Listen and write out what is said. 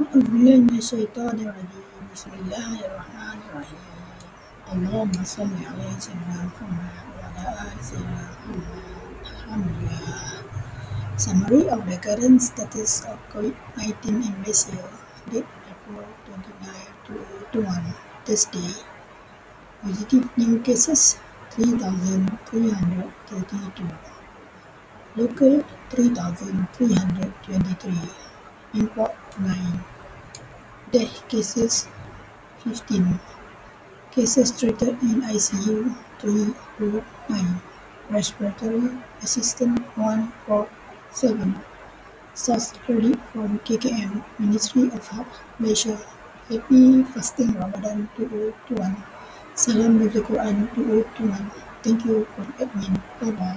أعوذ بالله من الشيطان الرجيم بسم الله الرحمن الرحيم اللهم صل على سيدنا محمد وعلى آل سيدنا محمد الحمد لله Summary of the current status of COVID-19 in Malaysia, date April 29, 2021, Thursday. Positive new cases 3,332. Local 3,323. Import 9. Death cases 15. Cases treated in ICU 309. Respiratory assistant 147. Source credit from KKM, Ministry of Health, Malaysia. Happy Fasting Ramadan 2021. Salam the Quran 2021. Thank you from admin. Bye bye.